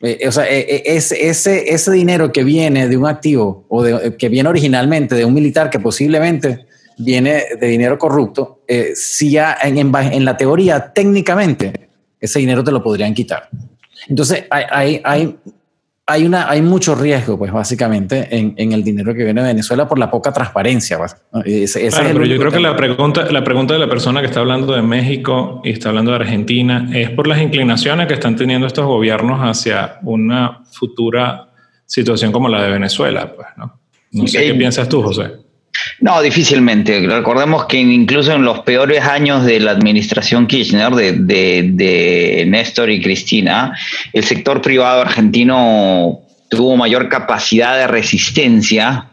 Eh, o sea, ese, ese, ese dinero que viene de un activo o de, que viene originalmente de un militar que posiblemente viene de dinero corrupto, eh, si ya en, en, la teoría, técnicamente, ese dinero te lo podrían quitar. Entonces, hay, hay, hay, hay, una, hay mucho riesgo, pues, básicamente, en, en, el dinero que viene de Venezuela por la poca transparencia. Ese, pero yo creo que la pregunta, la pregunta de la persona que está hablando de México y está hablando de Argentina es por las inclinaciones que están teniendo estos gobiernos hacia una futura situación como la de Venezuela, pues, ¿no? No sé qué piensas tú, José. No, difícilmente. Recordemos que incluso en los peores años de la administración Kirchner, de, Néstor y Cristina, el sector privado argentino tuvo mayor capacidad de resistencia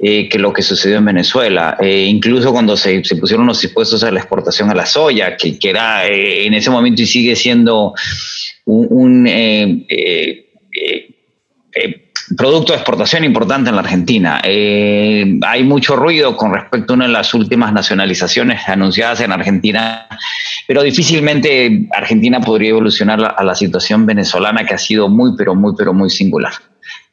eh, que lo que sucedió en Venezuela. Eh, incluso cuando se, pusieron los impuestos a la exportación a la soya, que, era eh, en ese momento y sigue siendo un, producto de exportación importante en la Argentina. Eh, hay mucho ruido con respecto a una de las últimas nacionalizaciones anunciadas en Argentina, pero difícilmente Argentina podría evolucionar a la situación venezolana que ha sido muy, pero muy, pero muy singular.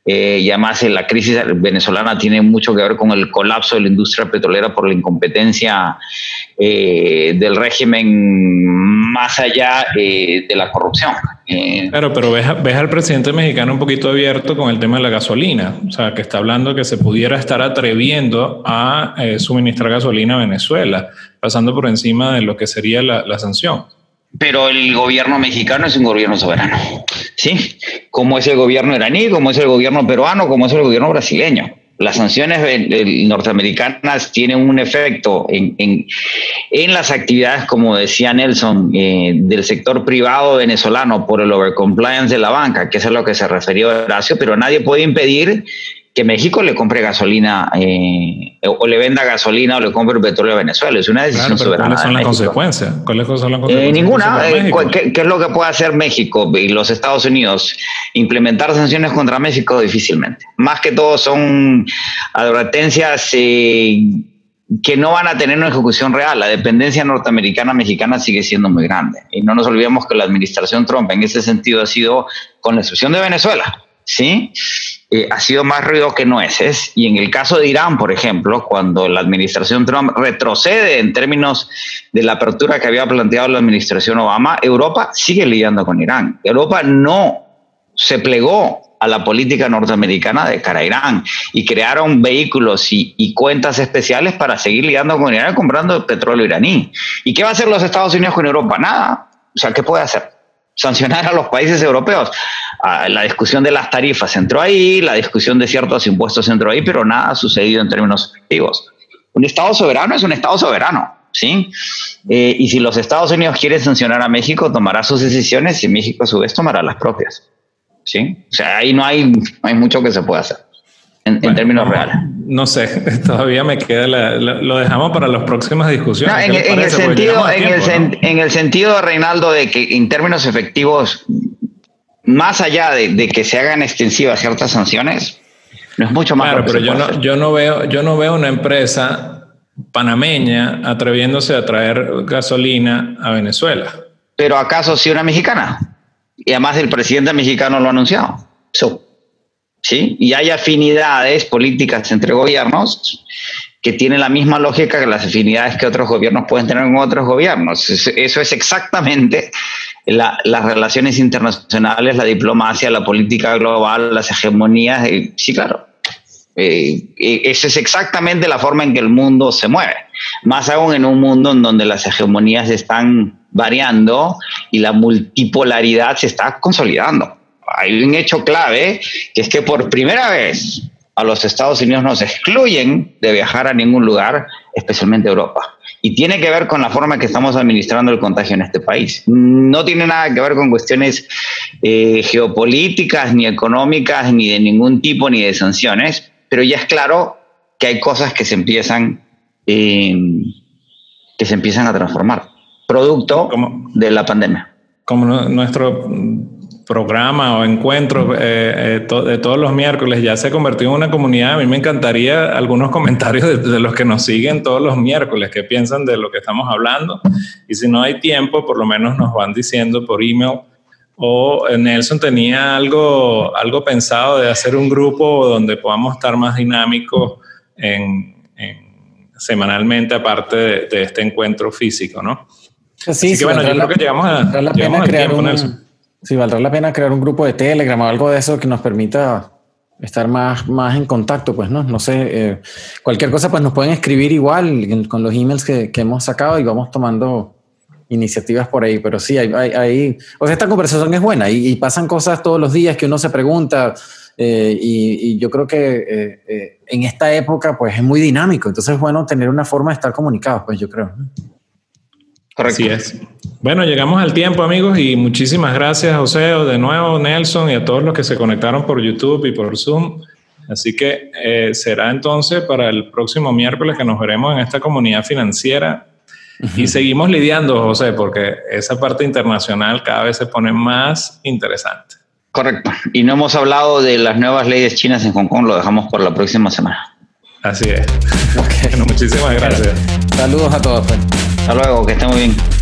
Eh, y además eh, la crisis venezolana tiene mucho que ver con el colapso de la industria petrolera por la incompetencia del régimen más allá de la corrupción. Claro, pero ves, ves, al presidente mexicano un poquito abierto con el tema de la gasolina, o sea, que está hablando que se pudiera estar atreviendo a eh, suministrar gasolina a Venezuela, pasando por encima de lo que sería la, la sanción. Pero el gobierno mexicano es un gobierno soberano, ¿sí? Como es el gobierno iraní, como es el gobierno peruano, como es el gobierno brasileño las sanciones norteamericanas tienen un efecto en, en, las actividades, como decía Nelson, eh, del sector privado venezolano por el overcompliance de la banca, que es a lo que se refirió Horacio, pero nadie puede impedir que México le compre gasolina eh, o le venda gasolina o le compre petróleo a Venezuela. Es una decisión soberana. ¿Cuáles son las consecuencias? ¿Cuáles son las eh, consecuencias? ninguna. Eh, ¿qué, ¿qué, es lo que puede hacer México y los Estados Unidos? Implementar sanciones contra México difícilmente. Más que todo son advertencias que no van a tener una ejecución real. La dependencia norteamericana mexicana sigue siendo muy grande. Y no nos olvidemos que la administración Trump en ese sentido ha sido, con la excepción de Venezuela, ¿sí? Eh, ha sido más ruido que nueces. Y en el caso de Irán, por ejemplo, cuando la administración Trump retrocede en términos de la apertura que había planteado la administración Obama, Europa sigue lidiando con Irán. Europa no se plegó a la política norteamericana de cara a Irán y crearon vehículos y, cuentas especiales para seguir lidiando con Irán comprando petróleo iraní. ¿Y qué va a hacer los Estados Unidos con Europa? Nada. O sea, ¿qué puede hacer? Sancionar a los países europeos. Ah, la discusión de las tarifas entró ahí, la discusión de ciertos impuestos entró ahí, pero nada ha sucedido en términos efectivos. Un Estado soberano es un Estado soberano, ¿sí? Eh, y si los Estados Unidos quieren sancionar a México, tomará sus decisiones y México a su vez tomará las propias, ¿sí? O sea, ahí no hay, hay mucho que se pueda hacer en, términos reales. No sé, todavía me queda, lo dejamos para las próximas discusiones. en, el sentido, en, el sentido, Reinaldo, de que en términos efectivos, más allá de, que se hagan extensivas ciertas sanciones, no es mucho más. Claro, pero yo no, yo no, veo, yo no veo una empresa panameña atreviéndose a traer gasolina a Venezuela. Pero acaso sí una mexicana. Y además el presidente mexicano lo ha anunciado. So, ¿sí? Y hay afinidades políticas entre gobiernos que tienen la misma lógica que las afinidades que otros gobiernos pueden tener con otros gobiernos. Eso es exactamente las relaciones internacionales, la diplomacia, la política global, las hegemonías. sí, claro. Eh, eh, esa es exactamente la forma en que el mundo se mueve. Más aún en un mundo en donde las hegemonías están variando y la multipolaridad se está consolidando hay un hecho clave, que es que por primera vez a los Estados Unidos nos excluyen de viajar a ningún lugar, especialmente Europa. Y tiene que ver con la forma que estamos administrando el contagio en este país. No tiene nada que ver con cuestiones eh, geopolíticas, ni económicas, ni de ningún tipo, ni de sanciones, pero ya es claro que hay cosas que se empiezan, eh, que se empiezan a transformar, producto de la pandemia. Como nuestro programa o encuentro eh, eh, de todos los miércoles ya se ha convertido en una comunidad. A mí me encantaría algunos comentarios de, los que nos siguen todos los miércoles, qué piensan de lo que estamos hablando. Y si no hay tiempo, por lo menos nos van diciendo por email. O eh, Nelson tenía algo, algo pensado de hacer un grupo donde podamos estar más dinámicos en, semanalmente, aparte de, este encuentro físico, ¿no? Sí, sí, que bueno, yo creo que llegamos a, la pena crear un, Sí, valdrá la pena crear un grupo de Telegram o algo de eso que nos permita estar más, más en contacto, pues, ¿no? No sé, eh, cualquier cosa, pues nos pueden escribir igual con los emails que, que, hemos sacado y vamos tomando iniciativas por ahí, pero sí, hay, hay, o sea, esta conversación es buena y, pasan cosas todos los días que uno se pregunta eh, y, yo creo que eh, en esta época, pues, es muy dinámico, entonces es bueno tener una forma de estar comunicados, pues, yo creo. Así es. Bueno, llegamos al tiempo, amigos, y muchísimas gracias, José, de nuevo, Nelson, y a todos los que se conectaron por YouTube y por Zoom. Así que eh, será entonces para el próximo miércoles que nos veremos en esta comunidad financiera. Y seguimos lidiando, José, porque esa parte internacional cada vez se pone más interesante. Correcto. Y no hemos hablado de las nuevas leyes chinas en Hong Kong, lo dejamos por la próxima semana. Así es. Bueno, muchísimas gracias. Saludos a todos. Pues. Hasta luego, que estén muy bien.